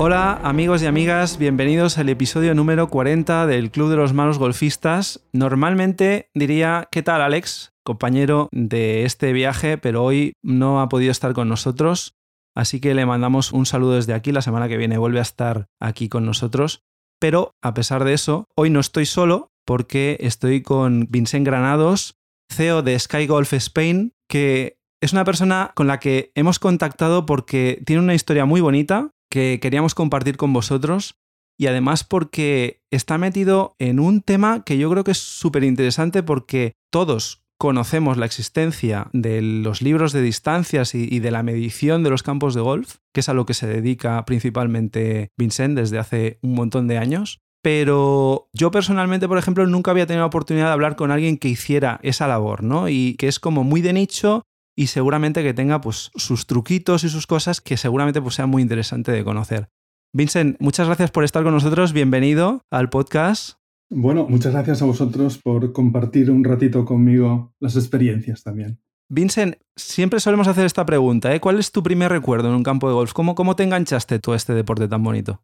Hola amigos y amigas, bienvenidos al episodio número 40 del Club de los Malos Golfistas. Normalmente diría, ¿qué tal Alex? Compañero de este viaje, pero hoy no ha podido estar con nosotros, así que le mandamos un saludo desde aquí. La semana que viene vuelve a estar aquí con nosotros. Pero a pesar de eso, hoy no estoy solo porque estoy con Vincent Granados, CEO de Sky Golf Spain, que es una persona con la que hemos contactado porque tiene una historia muy bonita que queríamos compartir con vosotros y además porque está metido en un tema que yo creo que es súper interesante porque todos conocemos la existencia de los libros de distancias y, de la medición de los campos de golf, que es a lo que se dedica principalmente Vincent desde hace un montón de años. Pero yo personalmente, por ejemplo, nunca había tenido la oportunidad de hablar con alguien que hiciera esa labor, ¿no? Y que es como muy de nicho y seguramente que tenga pues sus truquitos y sus cosas que seguramente pues sea muy interesante de conocer. Vincent, muchas gracias por estar con nosotros, bienvenido al podcast. Bueno, muchas gracias a vosotros por compartir un ratito conmigo las experiencias también. Vincent, siempre solemos hacer esta pregunta, ¿eh? ¿cuál es tu primer recuerdo en un campo de golf? ¿Cómo, cómo te enganchaste tú a este deporte tan bonito?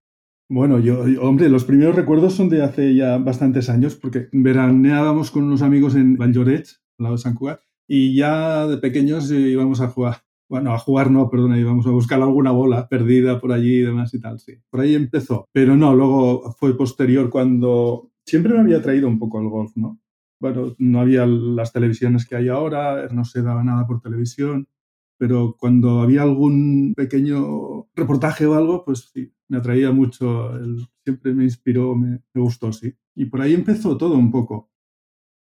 Bueno, yo, hombre, los primeros recuerdos son de hace ya bastantes años, porque veraneábamos con unos amigos en Valldoreix, al lado de San Cugat, y ya de pequeños íbamos a jugar. Bueno, a jugar no, perdona, íbamos a buscar alguna bola perdida por allí y demás y tal, sí. Por ahí empezó. Pero no, luego fue posterior cuando siempre me había traído un poco el golf, ¿no? Bueno, no había las televisiones que hay ahora, no se daba nada por televisión, pero cuando había algún pequeño reportaje o algo, pues sí, me atraía mucho, siempre me inspiró, me, me gustó, sí. Y por ahí empezó todo un poco.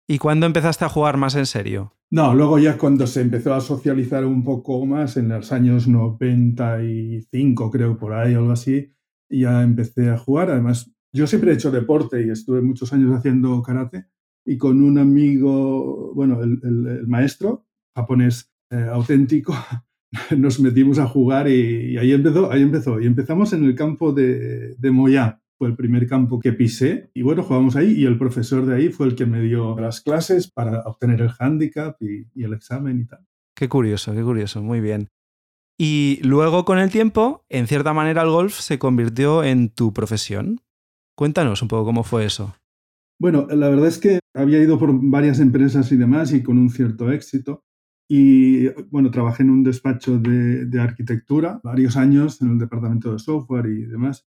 ¿Y cuándo empezaste a jugar más en serio? No, luego ya cuando se empezó a socializar un poco más, en los años 95 creo, por ahí, algo así, ya empecé a jugar. Además, yo siempre he hecho deporte y estuve muchos años haciendo karate y con un amigo, bueno, el, maestro japonés eh, auténtico, nos metimos a jugar y, ahí empezó, ahí empezó. Y empezamos en el campo de, de Moya, fue el primer campo que pisé y bueno, jugamos ahí y el profesor de ahí fue el que me dio las clases para obtener el handicap y, el examen y tal. Qué curioso, qué curioso, muy bien. Y luego con el tiempo, en cierta manera el golf se convirtió en tu profesión. Cuéntanos un poco cómo fue eso. Bueno, la verdad es que había ido por varias empresas y demás y con un cierto éxito. Y bueno, trabajé en un despacho de, de arquitectura varios años en el departamento de software y demás.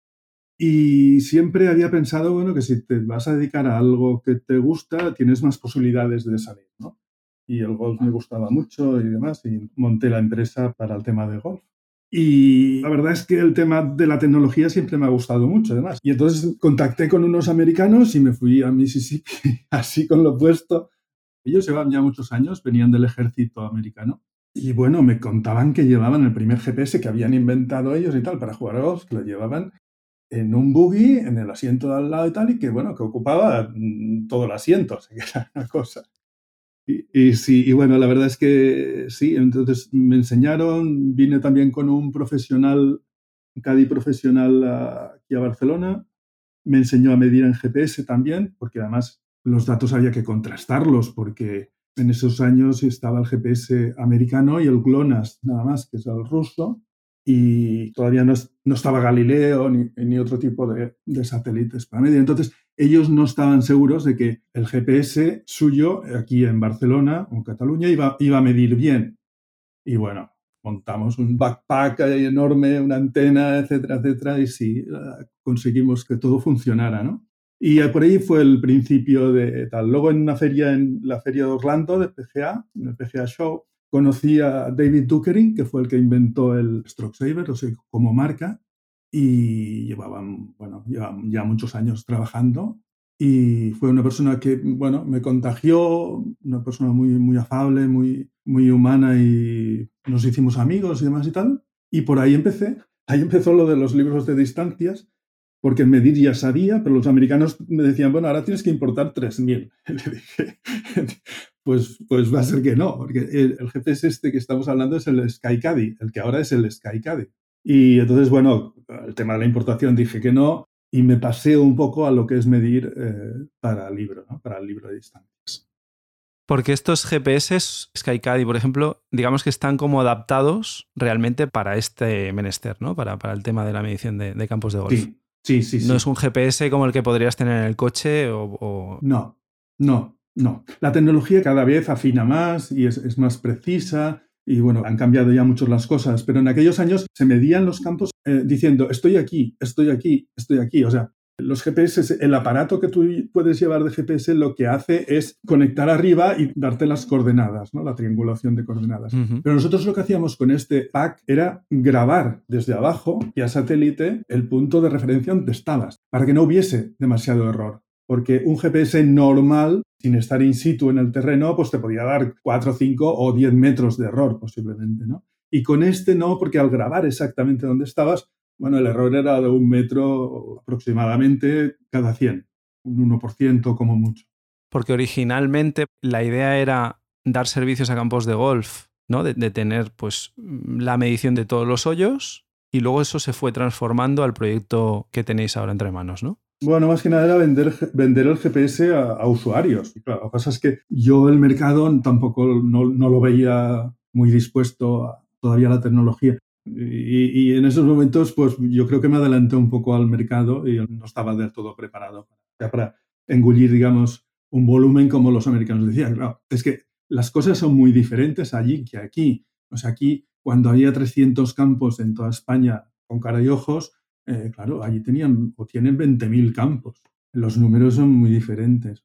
Y siempre había pensado, bueno, que si te vas a dedicar a algo que te gusta, tienes más posibilidades de salir, ¿no? Y el golf me gustaba mucho y demás, y monté la empresa para el tema de golf. Y la verdad es que el tema de la tecnología siempre me ha gustado mucho, además. Y entonces contacté con unos americanos y me fui a Mississippi, así con lo puesto. Ellos llevaban ya muchos años, venían del ejército americano. Y bueno, me contaban que llevaban el primer GPS que habían inventado ellos y tal para jugar a golf, que lo llevaban en un buggy, en el asiento de al lado y tal, y que, bueno, que ocupaba mm, todo el asiento, sea, que era una cosa. Y, sí, y bueno, la verdad es que sí, entonces me enseñaron, vine también con un profesional, un caddy profesional aquí a Barcelona, me enseñó a medir en GPS también, porque además los datos había que contrastarlos, porque en esos años estaba el GPS americano y el GLONASS, nada más, que es el ruso, y todavía no, estaba Galileo ni, ni otro tipo de, satélites para medir. Entonces, ellos no estaban seguros de que el GPS suyo aquí en Barcelona o en Cataluña iba, iba a medir bien. Y bueno, montamos un backpack enorme, una antena, etcétera, etcétera, y sí, conseguimos que todo funcionara, ¿no? Y por ahí fue el principio de tal. Luego en una feria, en la feria de Orlando, de PGA, en el PGA Show, Conocí a David Duckering, que fue el que inventó el Stroke Saver, o sea, como marca, y llevaban, bueno, llevaban ya muchos años trabajando. Y fue una persona que, bueno, me contagió, una persona muy, muy afable, muy, muy humana y nos hicimos amigos y demás y tal. Y por ahí empecé. Ahí empezó lo de los libros de distancias, porque medir ya sabía, pero los americanos me decían, bueno, ahora tienes que importar 3.000. Le dije, pues, pues va a ser que no, porque el, el GPS este que estamos hablando es el SkyCaddy, el que ahora es el SkyCaddy. Y entonces, bueno, el tema de la importación dije que no y me pasé un poco a lo que es medir eh, para el libro, ¿no? para el libro de distancias. Porque estos GPS, SkyCADI, por ejemplo, digamos que están como adaptados realmente para este menester, ¿no? Para, para el tema de la medición de, campos de golf. Sí, sí, sí. No es un GPS como el que podrías tener en el coche o... No, no, no. La tecnología cada vez afina más y es, más precisa y bueno, han cambiado ya mucho las cosas, pero en aquellos años se medían los campos eh, diciendo estoy aquí, estoy aquí, estoy aquí. O sea, los GPS, el aparato que tú puedes llevar de GPS lo que hace es conectar arriba y darte las coordenadas, ¿no? la triangulación de coordenadas. Pero nosotros lo que hacíamos con este pack era grabar desde abajo y a satélite el punto de referencia donde estabas, para que no hubiese demasiado error. Porque un GPS normal, sin estar in situ en el terreno, pues te podía dar 4, 5 o 10 metros de error posiblemente, ¿no? Y con este no, porque al grabar exactamente donde estabas, bueno, el error era de un metro aproximadamente cada 100, un 1% como mucho. Porque originalmente la idea era dar servicios a campos de golf, ¿no? De, tener pues la medición de todos los hoyos y luego eso se fue transformando al proyecto que tenéis ahora entre manos, ¿no? Bueno, más que nada vender, el GPS a, usuarios. claro, lo que pasa es que yo el mercado tampoco no, lo veía muy dispuesto a, todavía la tecnología. Y, en esos momentos, pues yo creo que me adelanté un poco al mercado y no estaba del todo preparado para engullir, digamos, un volumen como los americanos decían. Claro, es que las cosas son muy diferentes allí que aquí. O sea, aquí, cuando había 300 campos en toda España con cara y ojos, eh, claro, allí tenían o tienen 20.000 campos. Los números son muy diferentes.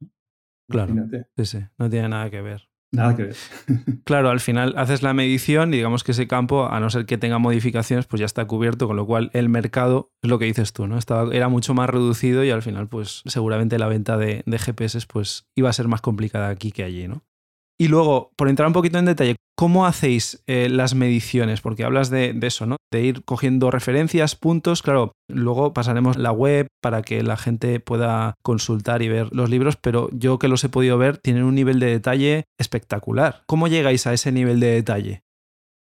Claro. Sí, sí, no tiene nada que ver. Nada que ver. claro, al final haces la medición y digamos que ese campo, a no ser que tenga modificaciones, pues ya está cubierto, con lo cual el mercado es lo que dices tú, ¿no? Estaba, era mucho más reducido y al final, pues seguramente la venta de, de GPS pues iba a ser más complicada aquí que allí, ¿no? Y luego, por entrar un poquito en detalle, ¿cómo hacéis eh, las mediciones? Porque hablas de, eso, ¿no? De ir cogiendo referencias, puntos. Claro, luego pasaremos la web para que la gente pueda consultar y ver los libros, pero yo que los he podido ver, tienen un nivel de detalle espectacular. ¿Cómo llegáis a ese nivel de detalle?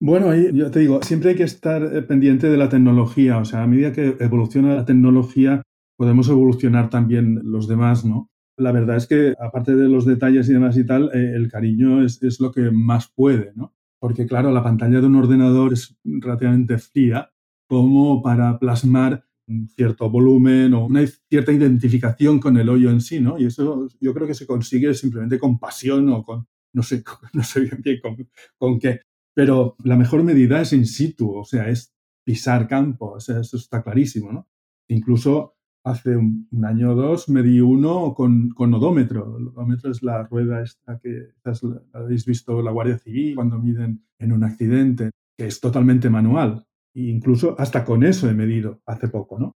Bueno, yo te digo, siempre hay que estar eh, pendiente de la tecnología. O sea, a medida que evoluciona la tecnología, podemos evolucionar también los demás, ¿no? La verdad es que, aparte de los detalles y demás y tal, eh, el cariño es, lo que más puede, ¿no? Porque, claro, la pantalla de un ordenador es relativamente fría como para plasmar un cierto volumen o una cierta identificación con el hoyo en sí, ¿no? Y eso yo creo que se consigue simplemente con pasión o con, no sé, no sé bien, bien con, con qué. Pero la mejor medida es in situ, o sea, es pisar campo, o sea, eso está clarísimo, ¿no? Incluso hace un, año o dos me di uno con, con, odómetro. El odómetro es la rueda esta que habéis visto la Guardia Civil cuando miden en un accidente, que es totalmente manual. E incluso hasta con eso he medido hace poco, ¿no?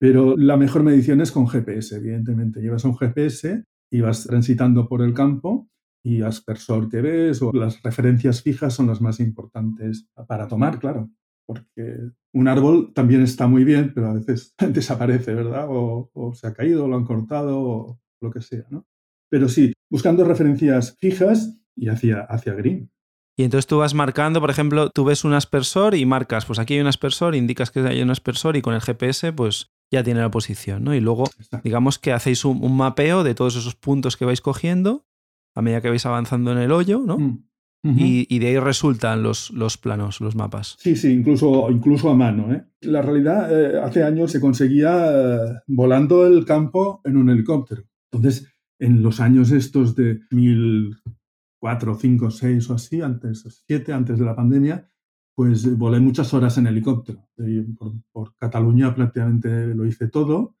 Pero la mejor medición es con GPS, evidentemente. Llevas un GPS y vas transitando por el campo y aspersor que ves o las referencias fijas son las más importantes para tomar, claro porque un árbol también está muy bien, pero a veces desaparece, ¿verdad? O, se ha caído, lo han cortado, o lo que sea, ¿no? Pero sí, buscando referencias fijas y hacia, hacia green. Y entonces tú vas marcando, por ejemplo, tú ves un aspersor y marcas, pues aquí hay un aspersor, indicas que hay un aspersor y con el GPS, pues ya tiene la posición, ¿no? Y luego, digamos que hacéis un, mapeo de todos esos puntos que vais cogiendo a medida que vais avanzando en el hoyo, ¿no? Mm y, de ahí resultan los, los, planos, los mapas. Sí, sí, incluso, incluso a mano. ¿eh? La realidad, eh, hace años se conseguía eh, volando el campo en un helicóptero. Entonces, en los años estos de 2004, 5, 6 o así, antes, 7, antes de la pandemia, pues volé muchas horas en helicóptero. Por, por, Cataluña prácticamente lo hice todo.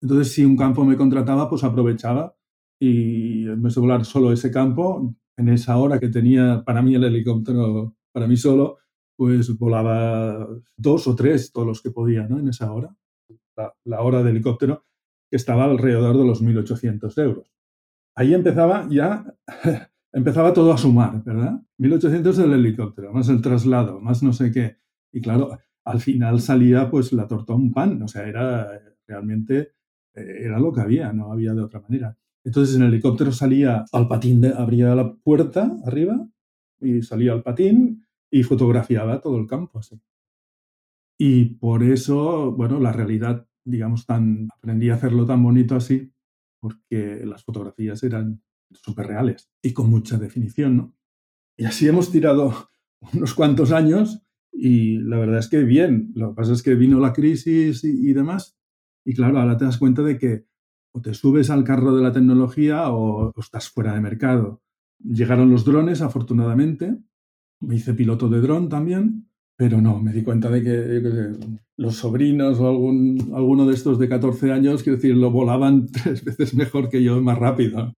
Entonces, si un campo me contrataba, pues aprovechaba y en vez de volar solo ese campo, en esa hora que tenía para mí el helicóptero, para mí solo, pues volaba dos o tres, todos los que podía, ¿no? En esa hora. La, hora de helicóptero que estaba alrededor de los 1.800 euros. Ahí empezaba ya, empezaba todo a sumar, ¿verdad? 1.800 del helicóptero, más el traslado, más no sé qué. Y claro, al final salía pues la torta un pan, o sea, era realmente, eh, era lo que había, no había de otra manera. Entonces en el helicóptero salía al patín, de, abría la puerta arriba y salía al patín y fotografiaba todo el campo así. Y por eso, bueno, la realidad, digamos, tan, aprendí a hacerlo tan bonito así, porque las fotografías eran súper reales y con mucha definición, ¿no? Y así hemos tirado unos cuantos años y la verdad es que bien. Lo que pasa es que vino la crisis y, demás. Y claro, ahora te das cuenta de que o te subes al carro de la tecnología o, estás fuera de mercado. Llegaron los drones, afortunadamente. Me hice piloto de dron también, pero no, me di cuenta de que, los sobrinos o algún, alguno de estos de 14 años, quiero decir, lo volaban tres veces mejor que yo, más rápido.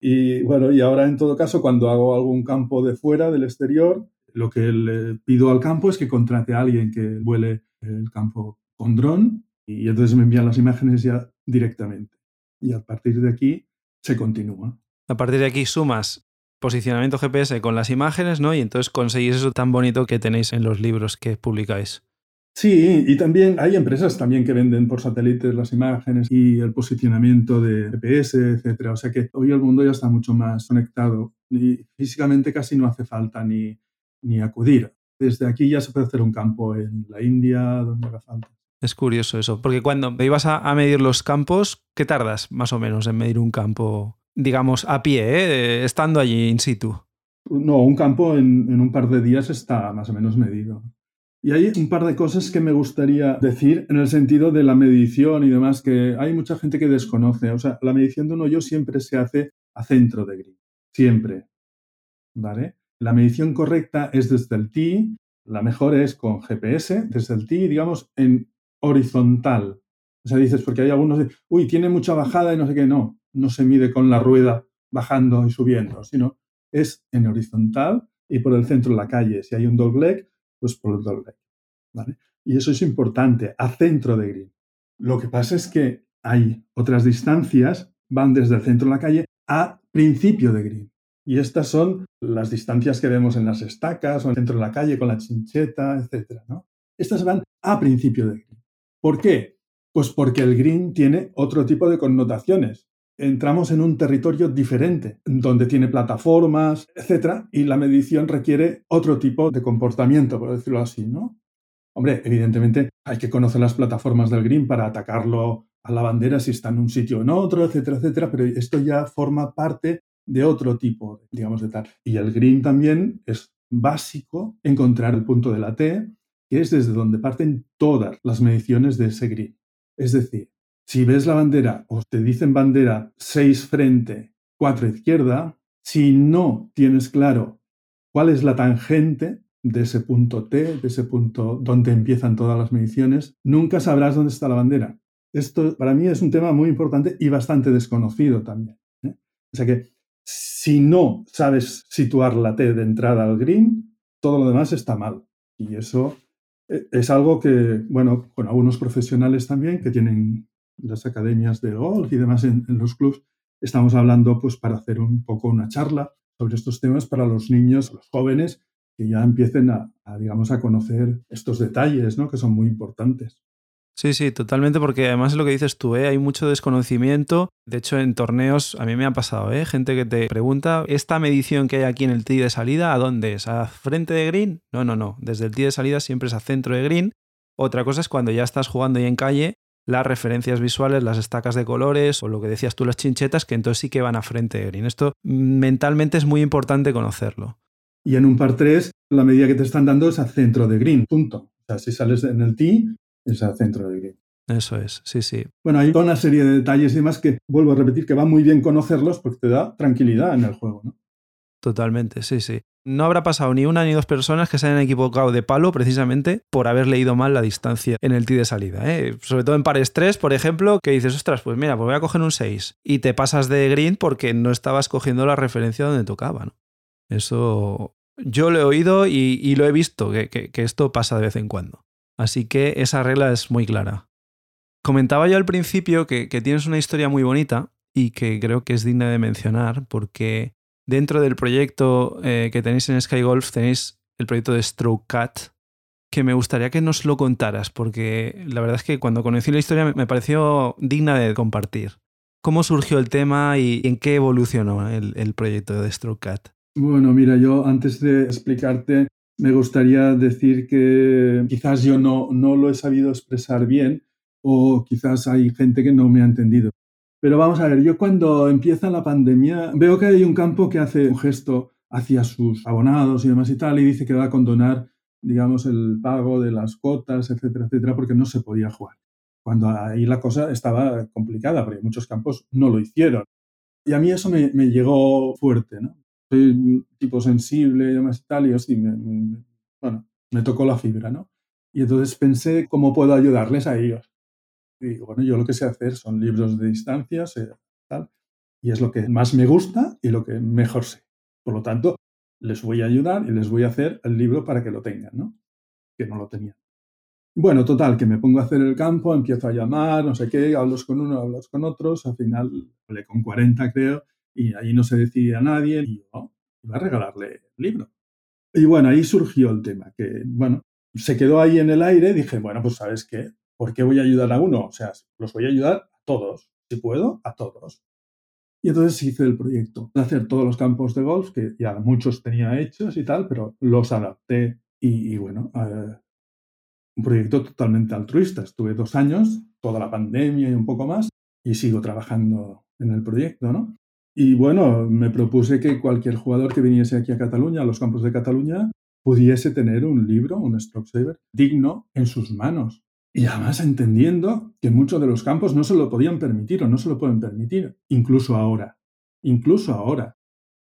Y bueno, y ahora en todo caso, cuando hago algún campo de fuera, del exterior, lo que le pido al campo es que contrate a alguien que vuele el campo con dron y entonces me envían las imágenes ya directamente. Y a partir de aquí se continúa. A partir de aquí sumas posicionamiento GPS con las imágenes, ¿no? Y entonces conseguís eso tan bonito que tenéis en los libros que publicáis. Sí, y también hay empresas también que venden por satélites las imágenes y el posicionamiento de GPS, etcétera. O sea que hoy el mundo ya está mucho más conectado y físicamente casi no hace falta ni, ni acudir. Desde aquí ya se puede hacer un campo en la India, donde haga falta. Es curioso eso, porque cuando ibas a, medir los campos, ¿qué tardas más o menos en medir un campo, digamos, a pie, ¿eh? estando allí in situ? No, un campo en, un par de días está más o menos medido. Y hay un par de cosas que me gustaría decir en el sentido de la medición y demás, que hay mucha gente que desconoce. O sea, la medición de un hoyo siempre se hace a centro de grid, siempre. ¿Vale? La medición correcta es desde el TI, la mejor es con GPS, desde el TI, digamos, en horizontal. O sea, dices, porque hay algunos, uy, tiene mucha bajada y no sé qué, no, no se mide con la rueda bajando y subiendo, sino es en horizontal y por el centro de la calle. Si hay un dogleg, pues por el dogleg. ¿vale? Y eso es importante, a centro de grid. Lo que pasa es que hay otras distancias, van desde el centro de la calle a principio de grid. Y estas son las distancias que vemos en las estacas o en el centro de la calle con la chincheta, etc. ¿no? Estas van a principio de green. ¿Por qué? Pues porque el green tiene otro tipo de connotaciones. Entramos en un territorio diferente, donde tiene plataformas, etc. Y la medición requiere otro tipo de comportamiento, por decirlo así, ¿no? Hombre, evidentemente hay que conocer las plataformas del green para atacarlo a la bandera si está en un sitio o en otro, etcétera, etcétera, pero esto ya forma parte de otro tipo, digamos, de tal. Y el green también es básico encontrar el punto de la T, que es desde donde parten todas las mediciones de ese green. Es decir, si ves la bandera o te dicen bandera 6 frente, 4 izquierda, si no tienes claro cuál es la tangente de ese punto T, de ese punto donde empiezan todas las mediciones, nunca sabrás dónde está la bandera. Esto para mí es un tema muy importante y bastante desconocido también. ¿eh? O sea que si no sabes situar la T de entrada al green, todo lo demás está mal. Y eso es algo que, bueno, con algunos profesionales también que tienen las academias de golf y demás en, los clubs, estamos hablando pues para hacer un poco una charla sobre estos temas para los niños, los jóvenes, que ya empiecen a, a digamos, a conocer estos detalles, ¿no? Que son muy importantes. Sí, sí, totalmente, porque además es lo que dices tú, ¿eh? hay mucho desconocimiento. De hecho, en torneos a mí me ha pasado, ¿eh? gente que te pregunta, ¿esta medición que hay aquí en el tee de salida, ¿a dónde es? ¿A frente de green? No, no, no. Desde el tee de salida siempre es a centro de green. Otra cosa es cuando ya estás jugando ahí en calle, las referencias visuales, las estacas de colores o lo que decías tú, las chinchetas, que entonces sí que van a frente de green. Esto mentalmente es muy importante conocerlo. Y en un par 3, la medida que te están dando es a centro de green, punto. O sea, si sales en el tee, es al centro de green. Eso es, sí, sí. Bueno, hay una serie de detalles y demás que, vuelvo a repetir, que va muy bien conocerlos porque te da tranquilidad en el juego, ¿no? Totalmente, sí, sí. No habrá pasado ni una ni dos personas que se hayan equivocado de palo precisamente por haber leído mal la distancia en el tee de salida. ¿eh? Sobre todo en pares 3, por ejemplo, que dices, ostras, pues mira, pues voy a coger un 6 y te pasas de green porque no estabas cogiendo la referencia donde tocaba. ¿no? Eso yo lo he oído y, lo he visto, que esto pasa de vez en cuando. Así que esa regla es muy clara. Comentaba yo al principio que, tienes una historia muy bonita y que creo que es digna de mencionar porque dentro del proyecto eh, que tenéis en Sky Golf tenéis el proyecto de Stroke Cat que me gustaría que nos lo contaras porque la verdad es que cuando conocí la historia me pareció digna de compartir. ¿Cómo surgió el tema y en qué evolucionó el, el proyecto de Stroke Cat? Bueno, mira, yo antes de explicarte me gustaría decir que quizás yo no, no lo he sabido expresar bien o quizás hay gente que no me ha entendido. Pero vamos a ver, yo cuando empieza la pandemia veo que hay un campo que hace un gesto hacia sus abonados y demás y tal y dice que va a condonar, digamos, el pago de las cuotas, etcétera, etcétera, porque no se podía jugar. Cuando ahí la cosa estaba complicada, porque muchos campos no lo hicieron. Y a mí eso me, llegó fuerte, ¿no? Soy un tipo sensible y demás y tal, y así me, bueno, me tocó la fibra, ¿no? Y entonces pensé cómo puedo ayudarles a ellos. Y bueno, yo lo que sé hacer son libros de distancias, eh, tal, y es lo que más me gusta y lo que mejor sé. Por lo tanto, les voy a ayudar y les voy a hacer el libro para que lo tengan, ¿no? Que no lo tenían. Bueno, total, que me pongo a hacer el campo, empiezo a llamar, no sé qué, hablas con uno, hablas con otros, al final hablé con 40 creo, y ahí no se decide a nadie, y yo iba a regalarle el libro. Y bueno, ahí surgió el tema, que bueno, se quedó ahí en el aire, dije, bueno, pues sabes qué, ¿por qué voy a ayudar a uno? O sea, los voy a ayudar a todos, si puedo, a todos. Y entonces hice el proyecto de hacer todos los campos de golf, que ya muchos tenía hechos y tal, pero los adapté y, bueno, eh, un proyecto totalmente altruista. Estuve dos años, toda la pandemia y un poco más, y sigo trabajando en el proyecto, ¿no? Y bueno, me propuse que cualquier jugador que viniese aquí a Cataluña, a los campos de Cataluña, pudiese tener un libro, un stroke saver, digno en sus manos. Y además entendiendo que muchos de los campos no se lo podían permitir o no se lo pueden permitir, incluso ahora, incluso ahora,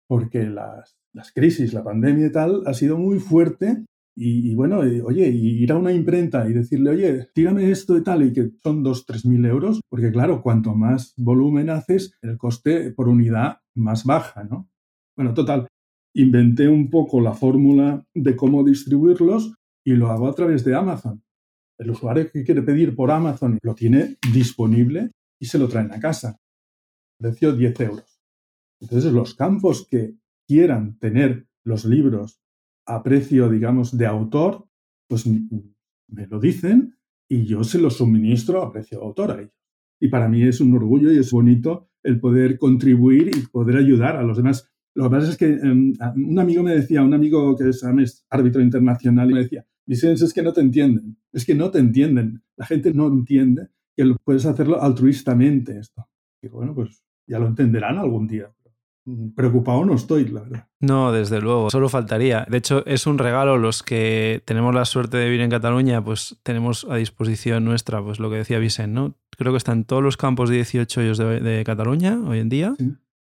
porque las, las crisis, la pandemia y tal, ha sido muy fuerte y, bueno, oye, ir a una imprenta y decirle, oye, tírame esto y tal, y que son dos, tres mil euros, porque claro, cuanto más volumen haces, el coste por unidad más baja, ¿no? Bueno, total, inventé un poco la fórmula de cómo distribuirlos y lo hago a través de Amazon. El usuario que quiere pedir por Amazon lo tiene disponible y se lo traen a casa. Precio 10 euros. Entonces, los campos que quieran tener los libros a precio, digamos, de autor, pues me lo dicen y yo se los suministro a precio de autor a ellos. Y para mí es un orgullo y es bonito el poder contribuir y poder ayudar a los demás. Lo que pasa es que em, un amigo me decía, un amigo que es, árbitro internacional, y me decía, Vicente, es que no te entienden, es que no te entienden. La gente no entiende que puedes hacerlo altruistamente esto. Y bueno, pues ya lo entenderán algún día. Preocupado no estoy, la verdad. No, desde luego, solo faltaría. De hecho, es un regalo los que tenemos la suerte de vivir en Cataluña, pues tenemos a disposición nuestra, pues lo que decía Vicente, ¿no? Creo que están todos los campos de 18 hoyos de, Cataluña hoy en día,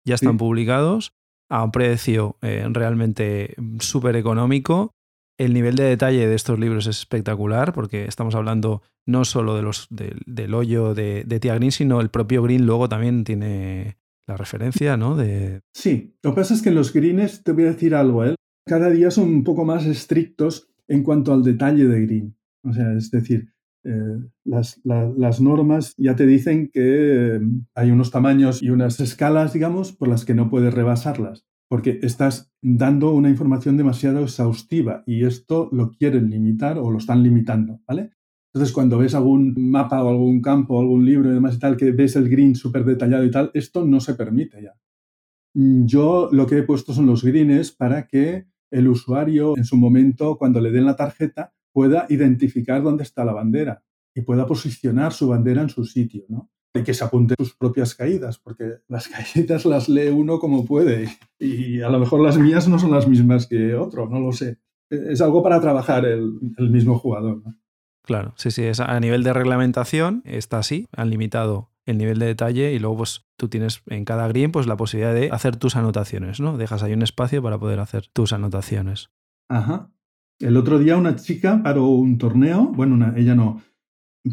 ya están publicados a un precio eh, realmente súper económico. El nivel de detalle de estos libros es espectacular porque estamos hablando no solo de los, del hoyo de, de Tia Green, sino el propio Green luego también tiene la referencia, ¿no? De... Sí, lo que pasa es que los greens, te voy a decir algo, ¿eh? cada día son un poco más estrictos en cuanto al detalle de green. O sea, es decir, eh, las, las, normas ya te dicen que eh, hay unos tamaños y unas escalas, digamos, por las que no puedes rebasarlas, porque estás dando una información demasiado exhaustiva y esto lo quieren limitar o lo están limitando, ¿vale? Entonces, cuando ves algún mapa o algún campo, algún libro y demás y tal, que ves el green súper detallado y tal, esto no se permite ya. Mm, yo lo que he puesto son los greens para que el usuario en su momento, cuando le den la tarjeta, pueda identificar dónde está la bandera y pueda posicionar su bandera en su sitio, ¿no? Y que se apunte sus propias caídas, porque las caídas las lee uno como puede y a lo mejor las mías no son las mismas que otro, no lo sé. Es algo para trabajar el, el mismo jugador. ¿no? Claro, sí, sí, es a nivel de reglamentación está así, han limitado el nivel de detalle y luego pues tú tienes en cada green pues la posibilidad de hacer tus anotaciones, ¿no? Dejas ahí un espacio para poder hacer tus anotaciones. Ajá. El otro día una chica paró un torneo, bueno, ella no,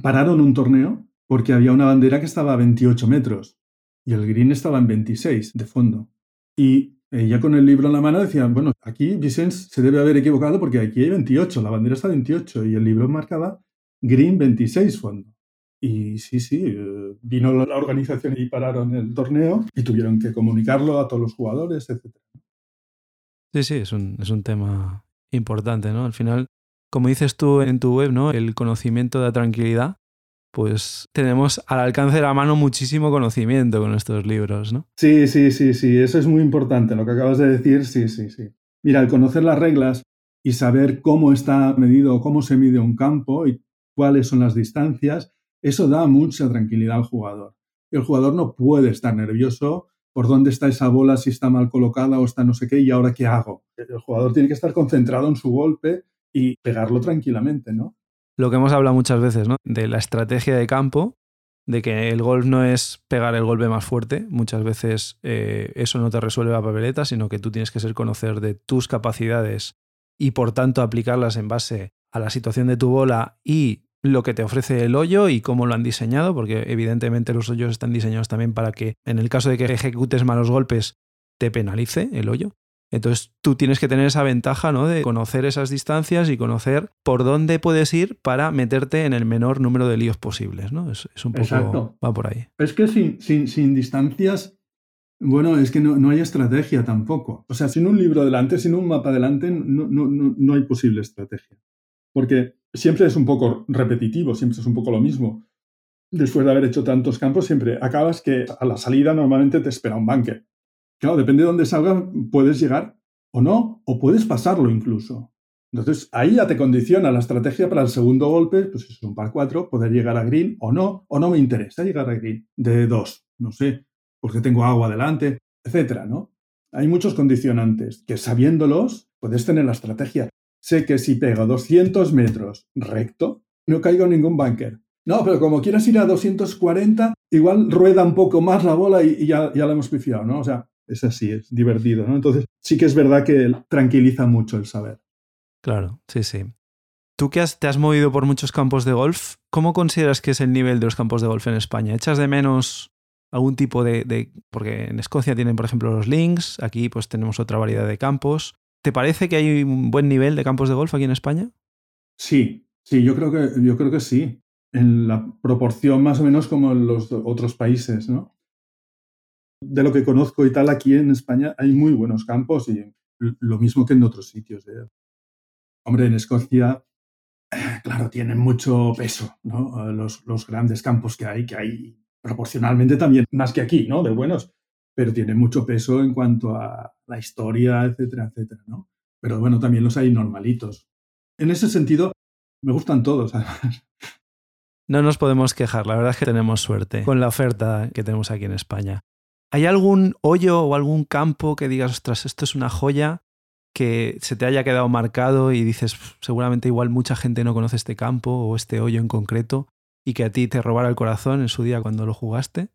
pararon un torneo porque había una bandera que estaba a 28 metros y el green estaba en 26 de fondo. Y ella con el libro en la mano decía, bueno, aquí Vicens se debe haber equivocado porque aquí hay 28, la bandera está 28 y el libro marcaba Green 26 fondo. Y sí, sí, eh, vino la organización y pararon el torneo y tuvieron que comunicarlo a todos los jugadores, etc. Sí, sí, es un, es un tema importante, ¿no? Al final, como dices tú en tu web, ¿no? El conocimiento da tranquilidad pues tenemos al alcance de la mano muchísimo conocimiento con estos libros, ¿no? Sí, sí, sí, sí, eso es muy importante, lo que acabas de decir, sí, sí, sí. Mira, al conocer las reglas y saber cómo está medido o cómo se mide un campo y cuáles son las distancias, eso da mucha tranquilidad al jugador. el jugador no puede estar nervioso por dónde está esa bola, si está mal colocada o está no sé qué, y ahora qué hago. El jugador tiene que estar concentrado en su golpe y pegarlo tranquilamente, ¿no? Lo que hemos hablado muchas veces, ¿no? De la estrategia de campo, de que el golf no es pegar el golpe más fuerte. Muchas veces eh, eso no te resuelve la papeleta, sino que tú tienes que ser conocer de tus capacidades y por tanto aplicarlas en base a la situación de tu bola y lo que te ofrece el hoyo y cómo lo han diseñado, porque evidentemente los hoyos están diseñados también para que en el caso de que ejecutes malos golpes te penalice el hoyo. Entonces tú tienes que tener esa ventaja ¿no? de conocer esas distancias y conocer por dónde puedes ir para meterte en el menor número de líos posibles. ¿no? Es, un poco. Exacto. Va por ahí. Es que sin, sin, sin distancias, bueno, es que no, no, hay estrategia tampoco. O sea, sin un libro delante, sin un mapa delante, no, no, no hay posible estrategia. Porque siempre es un poco repetitivo, siempre es un poco lo mismo. Después de haber hecho tantos campos, siempre acabas que a la salida normalmente te espera un bunker. Claro, depende de dónde salgas, puedes llegar o no, o puedes pasarlo incluso. Entonces, ahí ya te condiciona la estrategia para el segundo golpe, pues es un par 4, poder llegar a green o no, o no me interesa llegar a green de dos, no sé, porque tengo agua delante, etcétera, ¿no? Hay muchos condicionantes que sabiéndolos puedes tener la estrategia sé que si pego 200 metros recto, no caigo en ningún bunker. No, pero como quieras ir a 240, igual rueda un poco más la bola y, ya, ya la hemos pifiado, ¿no? O sea, es así, es divertido, ¿no? Entonces, sí que es verdad que tranquiliza mucho el saber. Claro, sí, sí. Tú que te has movido por muchos campos de golf, ¿cómo consideras que es el nivel de los campos de golf en España? ¿Echas de menos algún tipo de, de, porque en Escocia tienen por ejemplo los links, aquí pues tenemos otra variedad de campos. ¿Te parece que hay un buen nivel de campos de golf aquí en España? Sí, sí, yo creo que, yo creo que sí. En la proporción más o menos como en los otros países, ¿no? De lo que conozco y tal, aquí en España hay muy buenos campos y lo mismo que en otros sitios. ¿eh? Hombre, en Escocia, claro, tienen mucho peso, ¿no? Los, los grandes campos que hay, que hay proporcionalmente también más que aquí, ¿no? De buenos pero tiene mucho peso en cuanto a la historia, etcétera, etcétera, ¿no? Pero bueno, también los hay normalitos. En ese sentido, me gustan todos, además. No nos podemos quejar, la verdad es que tenemos suerte con la oferta que tenemos aquí en España. ¿Hay algún hoyo o algún campo que digas, ostras, esto es una joya que se te haya quedado marcado y dices, seguramente igual mucha gente no conoce este campo o este hoyo en concreto y que a ti te robara el corazón en su día cuando lo jugaste?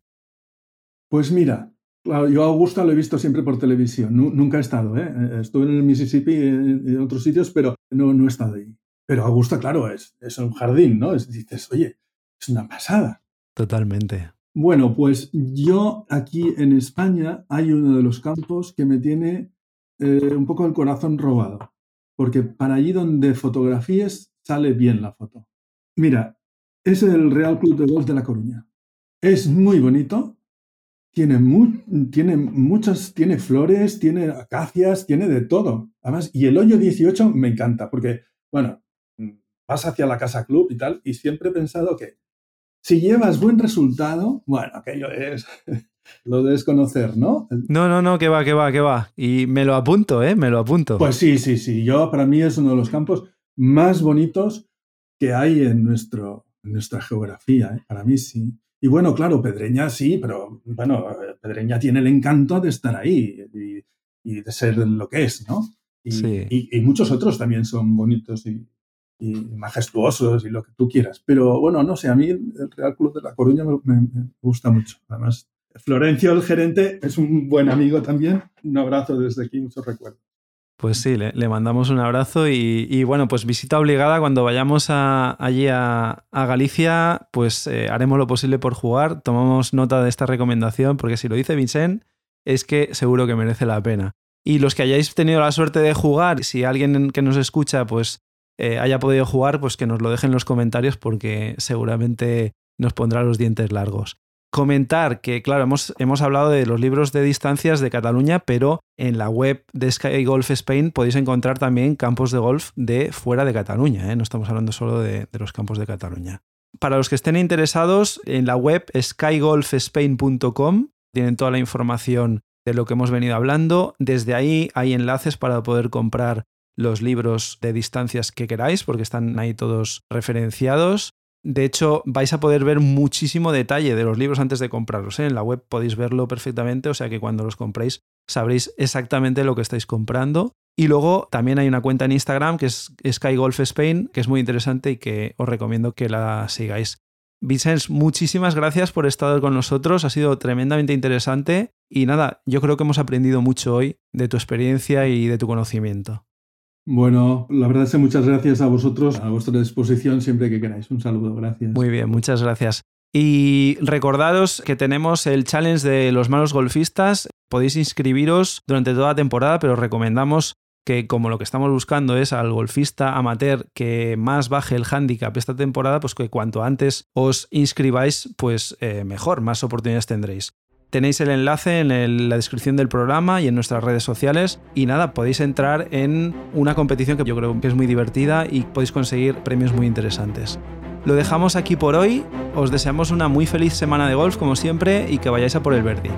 Pues mira, Claro, yo a Augusta lo he visto siempre por televisión. nunca he estado, ¿eh? Estuve en el Mississippi y en, otros sitios, pero no, no he estado ahí. Pero Augusta, claro, es, es un jardín, ¿no? dices, oye, es una pasada. Totalmente. Bueno, pues yo aquí en España hay uno de los campos que me tiene eh, un poco el corazón robado. Porque para allí donde fotografíes sale bien la foto. Mira, es el Real Club de Golf de La Coruña. Es muy bonito, tiene, tiene muchas, tiene flores, tiene acacias, tiene de todo. Además, y el hoyo 18 me encanta, porque, bueno, vas hacia la casa club y tal, y siempre he pensado que si llevas buen resultado, bueno, aquello es, lo debes conocer, ¿no? No, no, no, que va, que va, que va. Y me lo apunto, ¿eh? Me lo apunto. Pues sí, sí, sí. Yo, para mí, es uno de los campos más bonitos que hay en, nuestro, en nuestra geografía, ¿eh? Para mí sí. Y bueno, claro, Pedreña sí, pero bueno, Pedreña tiene el encanto de estar ahí y, de ser lo que es, ¿no? Y, muchos otros también son bonitos y, majestuosos y lo que tú quieras. Pero bueno, no sé, a mí el Real Club de La Coruña me, gusta mucho. Además, Florencio, el gerente, es un buen amigo también. Un abrazo desde aquí, muchos recuerdos. Pues sí, le, mandamos un abrazo y, bueno, pues visita obligada cuando vayamos allí a, Galicia, pues eh, haremos lo posible por jugar, tomamos nota de esta recomendación porque si lo dice Vincent es que seguro que merece la pena. Y los que hayáis tenido la suerte de jugar, si alguien que nos escucha pues eh, haya podido jugar, pues que nos lo dejen en los comentarios porque seguramente nos pondrá los dientes largos. Comentar que, claro, hemos, hemos hablado de los libros de distancias de Cataluña, pero en la web de Sky Golf Spain podéis encontrar también campos de golf de fuera de Cataluña, ¿eh? no estamos hablando solo de, los campos de Cataluña. Para los que estén interesados, en la web skygolfspain.com tienen toda la información de lo que hemos venido hablando. Desde ahí hay enlaces para poder comprar los libros de distancias que queráis, porque están ahí todos referenciados. De hecho, vais a poder ver muchísimo detalle de los libros antes de comprarlos. ¿eh? En la web podéis verlo perfectamente, o sea que cuando los compréis sabréis exactamente lo que estáis comprando. Y luego también hay una cuenta en Instagram que es Sky Golf Spain, que es muy interesante y que os recomiendo que la sigáis. Vicens, muchísimas gracias por estar con nosotros, ha sido tremendamente interesante y nada, yo creo que hemos aprendido mucho hoy de tu experiencia y de tu conocimiento. Bueno, la verdad es que muchas gracias a vosotros, a vuestra disposición siempre que queráis. Un saludo, gracias. Muy bien, muchas gracias. Y recordaros que tenemos el challenge de los malos golfistas. Podéis inscribiros durante toda la temporada, pero recomendamos que como lo que estamos buscando es al golfista amateur que más baje el handicap esta temporada, pues que cuanto antes os inscribáis, pues eh, mejor, más oportunidades tendréis. Tenéis el enlace en la descripción del programa y en nuestras redes sociales. Y nada, podéis entrar en una competición que yo creo que es muy divertida y podéis conseguir premios muy interesantes. Lo dejamos aquí por hoy. Os deseamos una muy feliz semana de golf como siempre y que vayáis a por el verde.